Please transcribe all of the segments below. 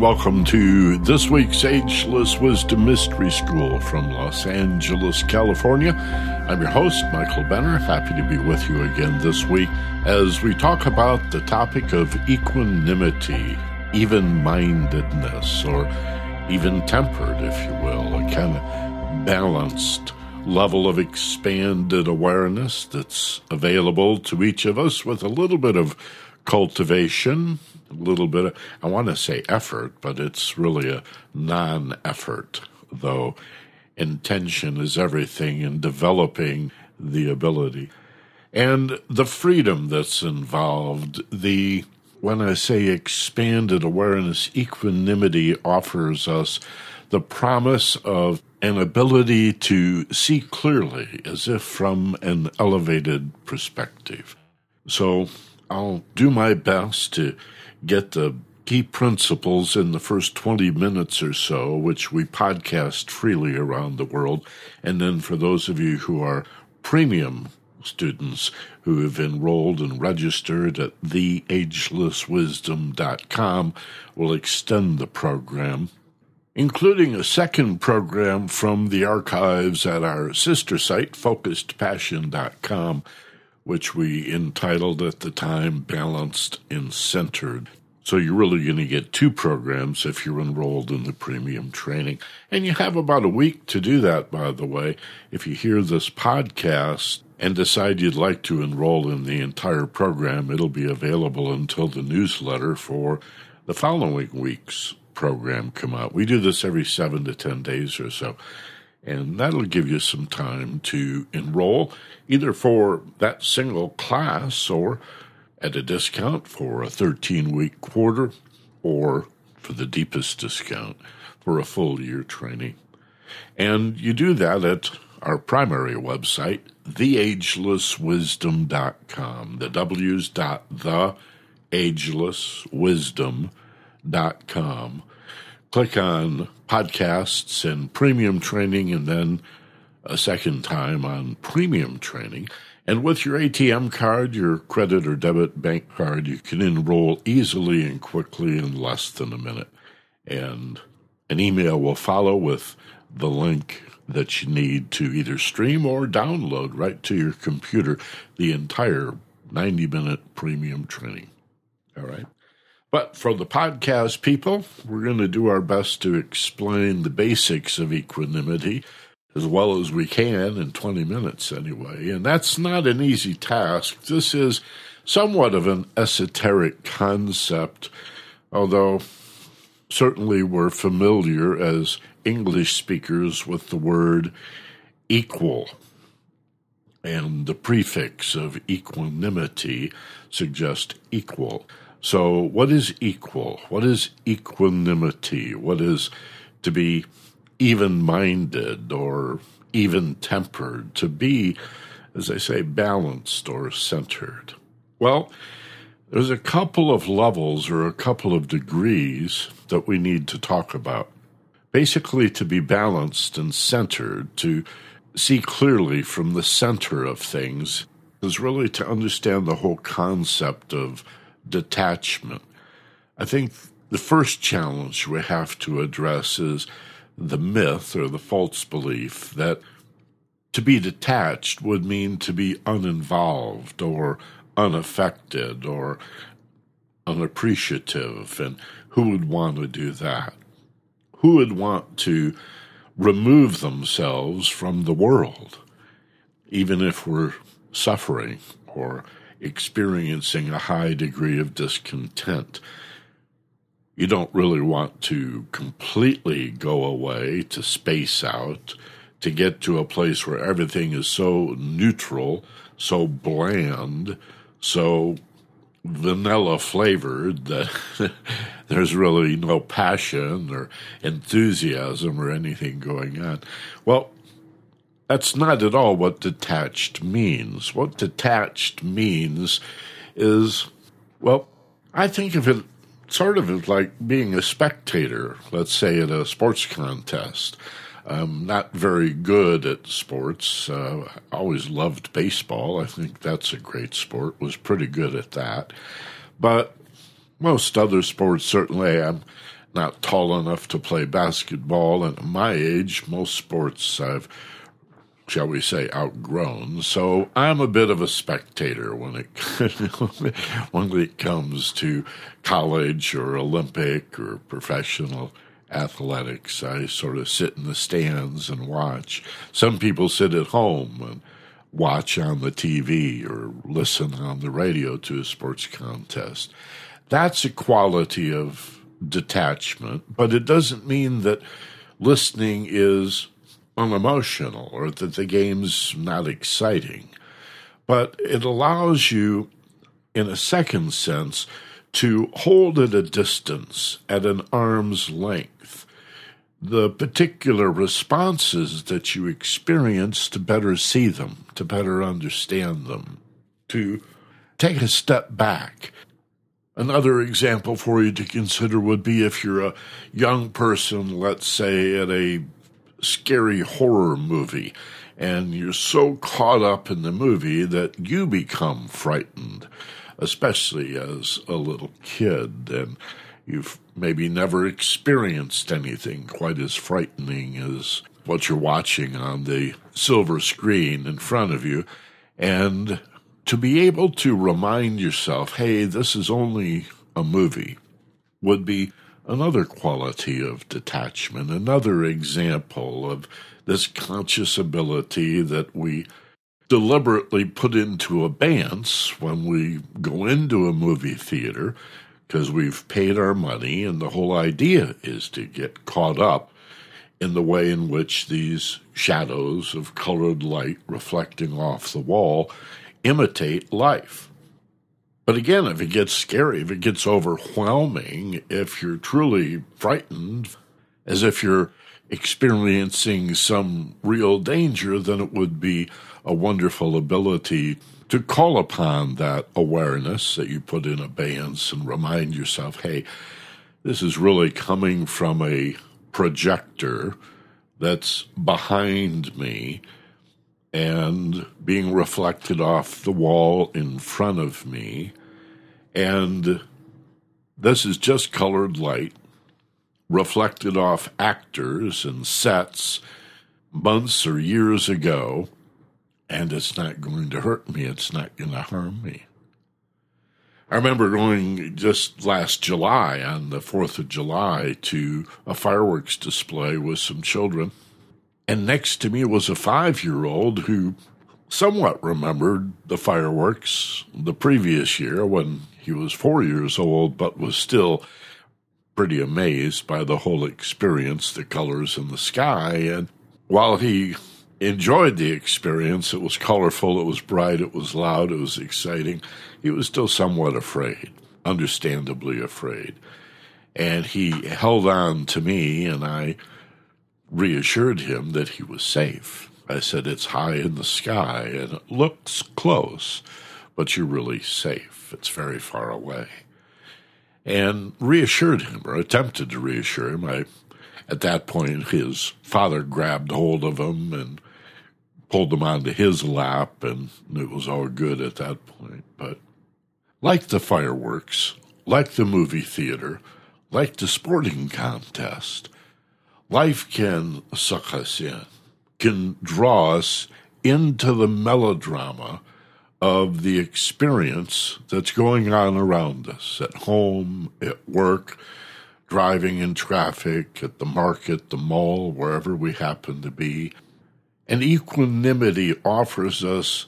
welcome to this week's Ageless Wisdom Mystery School from Los Angeles, California. I'm your host, Michael Benner. Happy to be with you again this week as we talk about the topic of equanimity, even mindedness, or even tempered, if you will, a kind of balanced level of expanded awareness that's available to each of us with a little bit of cultivation a little bit of, I want to say effort, but it's really a non effort, though intention is everything in developing the ability. And the freedom that's involved, the when I say expanded awareness, equanimity offers us the promise of an ability to see clearly as if from an elevated perspective. So I'll do my best to get the key principles in the first 20 minutes or so, which we podcast freely around the world. And then for those of you who are premium students who have enrolled and registered at theagelesswisdom.com, we'll extend the program including a second program from the archives at our sister site, focusedpassion.com, which we entitled at the time Balanced and Centered. So you're really going to get two programs if you're enrolled in the premium training. And you have about a week to do that, by the way. If you hear this podcast and decide you'd like to enroll in the entire program, it'll be available until the newsletter for the following week's program come out. We do this every seven to ten days or so and that'll give you some time to enroll either for that single class or at a discount for a 13 week quarter or for the deepest discount for a full year training. And you do that at our primary website, theagelesswisdom.com. The W's dot the agelesswisdom.com click on podcasts and premium training, and then a second time on premium training. And with your ATM card, your credit or debit bank card, you can enroll easily and quickly in less than a minute. And an email will follow with the link that you need to either stream or download right to your computer the entire 90 minute premium training. All right. But for the podcast people, we're going to do our best to explain the basics of equanimity as well as we can in 20 minutes anyway. And that's not an easy task. This is somewhat of an esoteric concept, although certainly we're familiar as English speakers with the word equal. And the prefix of equanimity suggests equal. So, what is equal? What is equanimity? What is to be even minded or even tempered? To be, as I say, balanced or centered? Well, there's a couple of levels or a couple of degrees that we need to talk about. Basically, to be balanced and centered, to see clearly from the center of things, is really to understand the whole concept of detachment. I think the first challenge we have to address is the myth or the false belief that to be detached would mean to be uninvolved or unaffected or unappreciative. And who would want to do that? Who would want to remove themselves from the world, even if we're suffering or experiencing a high degree of discontent. You don't really want to completely go away, to space out, to get to a place where everything is so neutral, so bland, so vanilla flavored that there's really no passion or enthusiasm or anything going on. Well, that's not at all what detached means. What detached means is, well, I think of it sort of like being a spectator, let's say at a sports contest. I'm not very good at sports. Uh, always loved baseball. I think that's a great sport. Was pretty good at that. But most other sports, certainly, I'm not tall enough to play basketball, and at my age, most sports I've, shall we say, outgrown. So I'm a bit of a spectator when it when it comes to college or Olympic or professional athletics. I sort of sit in the stands and watch. Some people sit at home and watch on the TV or listen on the radio to a sports contest. That's a quality of detachment, but it doesn't mean that listening is unemotional or that the game's not exciting. But it allows you, in a second sense, to hold at a distance, at an arm's length, the particular responses that you experience to better see them, to better understand them, to take a step back. Another example for you to consider would be if you're a young person, let's say at a scary horror movie, and you're so caught up in the movie that you become frightened, especially as a little kid. And You've maybe never experienced anything quite as frightening as what you're watching on the silver screen in front of you. And to be able to remind yourself, hey, this is only a movie, would be another quality of detachment, another example of this conscious ability that we deliberately put into abeyance when we go into a movie theater because we've paid our money, and the whole idea is to get caught up in the way in which these shadows of colored light reflecting off the wall imitate life. But again, if it gets scary, if it gets overwhelming, if you're truly frightened, as if you're experiencing some real danger, then it would be a wonderful ability to call upon that awareness that you put in abeyance and remind yourself, hey, this is really coming from a projector that's behind me and being reflected off the wall in front of me. And this is just colored light reflected off actors and sets months or years ago and it's not going to hurt me. It's not going to harm me. I remember going just last July, on the 4th of July, to a fireworks display with some children. And next to me was a five year old who somewhat remembered the fireworks the previous year when he was four years old, but was still pretty amazed by the whole experience, the colors in the sky. And while he enjoyed the experience. It was colorful, it was bright, it was loud, it was exciting. He was still somewhat afraid, understandably afraid. And he held on to me, and I reassured him that he was safe. I said, It's high in the sky and it looks close, but you're really safe. It's very far away. And reassured him, or attempted to reassure him. I, at that point, his father grabbed hold of him and pulled him onto his lap, and it was all good at that point. But like the fireworks, like the movie theater, like the sporting contest, life can suck us in, can draw us into the melodrama of the experience that's going on around us at home, at work, driving in traffic, at the market, the mall, wherever we happen to be. And equanimity offers us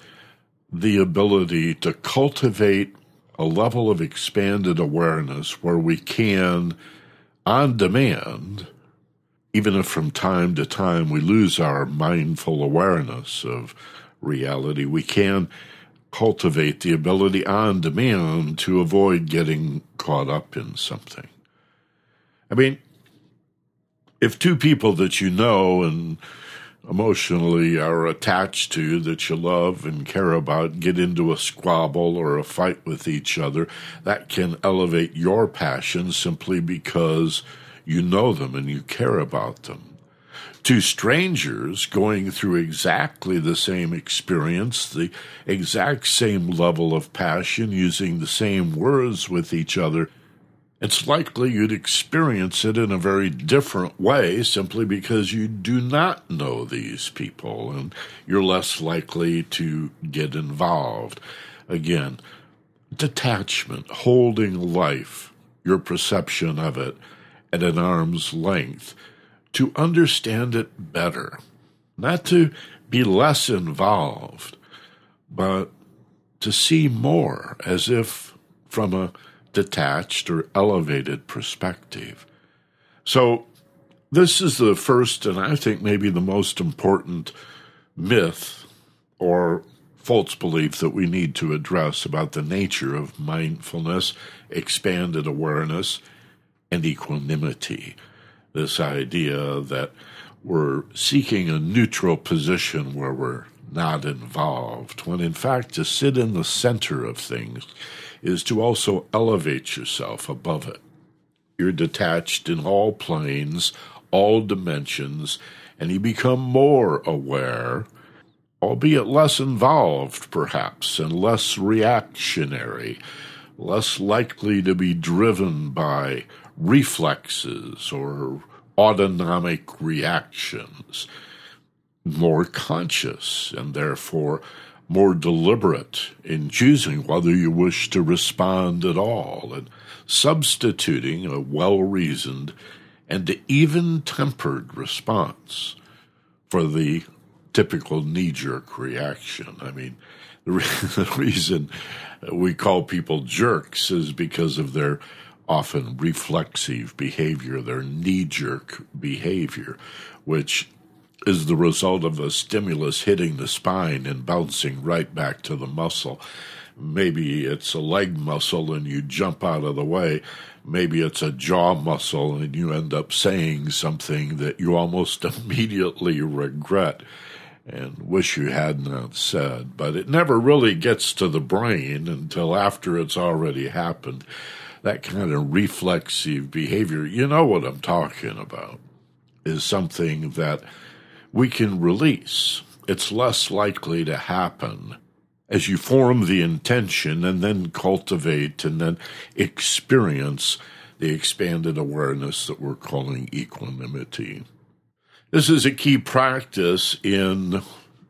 the ability to cultivate a level of expanded awareness where we can, on demand, even if from time to time we lose our mindful awareness of reality, we can cultivate the ability on demand to avoid getting caught up in something. I mean, if two people that you know and emotionally are attached to, that you love and care about, get into a squabble or a fight with each other, that can elevate your passion simply because you know them and you care about them. To strangers going through exactly the same experience, the exact same level of passion, using the same words with each other, it's likely you'd experience it in a very different way simply because you do not know these people and you're less likely to get involved. Again, detachment, holding life, your perception of it at an arm's length, to understand it better, not to be less involved, but to see more as if from a detached or elevated perspective. So, this is the first, and I think maybe the most important myth or false belief that we need to address about the nature of mindfulness, expanded awareness, and equanimity. This idea that we're seeking a neutral position where we're not involved, when in fact to sit in the center of things is to also elevate yourself above it. You're detached in all planes, all dimensions, and you become more aware, albeit less involved, perhaps, and less reactionary, less likely to be driven by reflexes or autonomic reactions, more conscious and therefore more deliberate in choosing whether you wish to respond at all and substituting a well reasoned and even tempered response for the typical knee jerk reaction. I mean, the, re- the reason we call people jerks is because of their often reflexive behavior, their knee jerk behavior, which is the result of a stimulus hitting the spine and bouncing right back to the muscle. Maybe it's a leg muscle and you jump out of the way. Maybe it's a jaw muscle and you end up saying something that you almost immediately regret and wish you had not said. But it never really gets to the brain until after it's already happened. That kind of reflexive behavior, you know what I'm talking about, is something that we can release. It's less likely to happen as you form the intention and then cultivate and then experience the expanded awareness that we're calling equanimity. This is a key practice in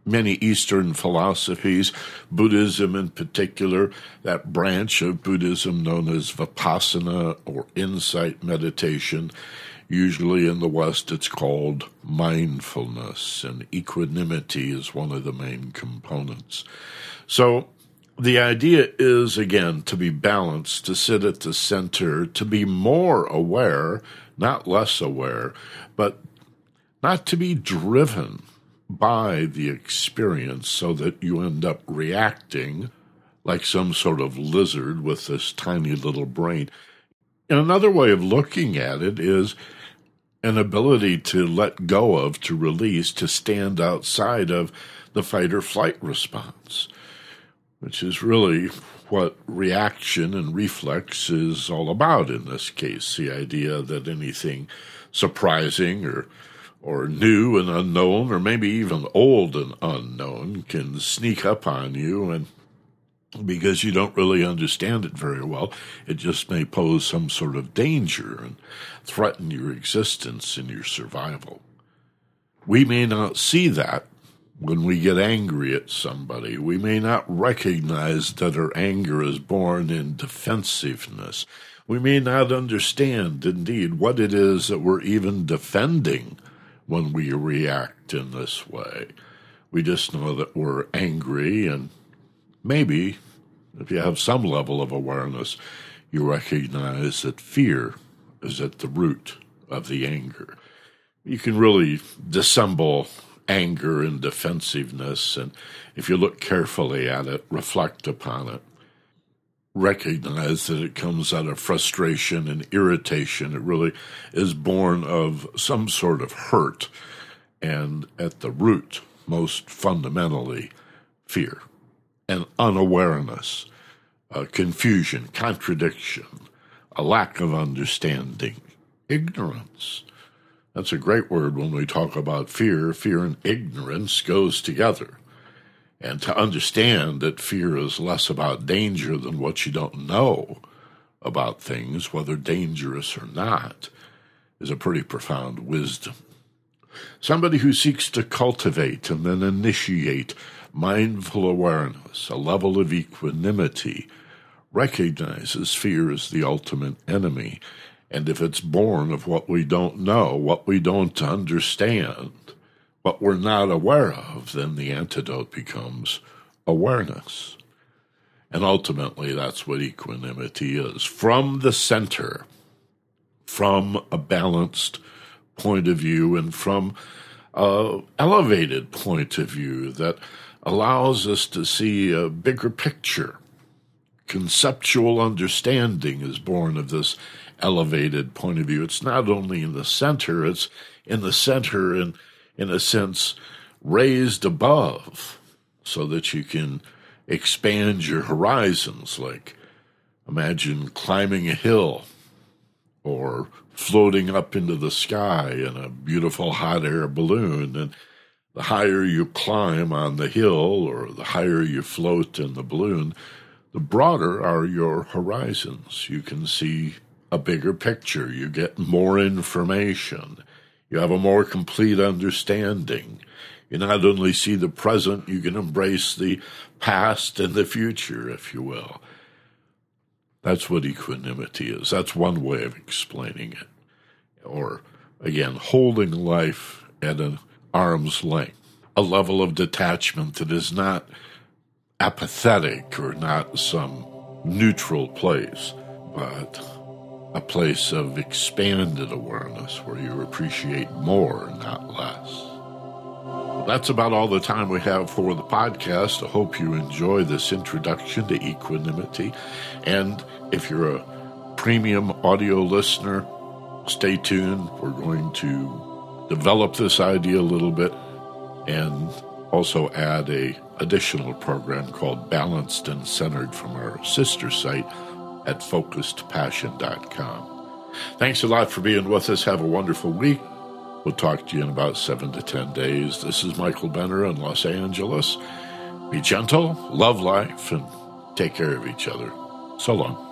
many Eastern philosophies, Buddhism in particular, that branch of Buddhism known as Vipassana or insight meditation Usually in the West, it's called mindfulness, and equanimity is one of the main components. So, the idea is again to be balanced, to sit at the center, to be more aware, not less aware, but not to be driven by the experience so that you end up reacting like some sort of lizard with this tiny little brain. And another way of looking at it is an ability to let go of, to release, to stand outside of the fight or flight response, which is really what reaction and reflex is all about in this case. The idea that anything surprising or or new and unknown, or maybe even old and unknown, can sneak up on you and because you don't really understand it very well. It just may pose some sort of danger and threaten your existence and your survival. We may not see that when we get angry at somebody. We may not recognize that our anger is born in defensiveness. We may not understand, indeed, what it is that we're even defending when we react in this way. We just know that we're angry and maybe, if you have some level of awareness, you recognize that fear is at the root of the anger. You can really dissemble anger and defensiveness, and if you look carefully at it, reflect upon it, recognize that it comes out of frustration and irritation. It really is born of some sort of hurt, and at the root, most fundamentally, fear and unawareness, uh, confusion, contradiction, a lack of understanding, ignorance. That's a great word when we talk about fear. Fear and ignorance goes together. And to understand that fear is less about danger than what you don't know, about things, whether dangerous or not, is a pretty profound wisdom. Somebody who seeks to cultivate and then initiate mindful awareness, a level of equanimity, recognizes fear as the ultimate enemy. And if it's born of what we don't know, what we don't understand, what we're not aware of, then the antidote becomes awareness. And ultimately, that's what equanimity is. From the center, from a balanced point of view, and from an elevated point of view that allows us to see a bigger picture. Conceptual understanding is born of this elevated point of view. It's not only in the center, it's in the center and, in a sense, raised above so that you can expand your horizons. Like, imagine climbing a hill or floating up into the sky in a beautiful hot air balloon. And the higher you climb on the hill or the higher you float in the balloon, the broader are your horizons. You can see a bigger picture. You get more information. You have a more complete understanding. You not only see the present, you can embrace the past and the future, if you will. That's what equanimity is. That's one way of explaining it. Or, again, holding life at an arm's length, a level of detachment that is not apathetic or not some neutral place, but a place of expanded awareness where you appreciate more, not less. That's about all the time we have for the podcast. I hope you enjoy this introduction to equanimity. And if you're a premium audio listener, stay tuned. We're going to develop this idea a little bit and also add a additional program called Balanced and Centered from our sister site at focusedpassion.com. Thanks a lot for being with us. Have a wonderful week. We'll talk to you in about seven to ten days. This is Michael Benner in Los Angeles. Be gentle, love life, and take care of each other. So long.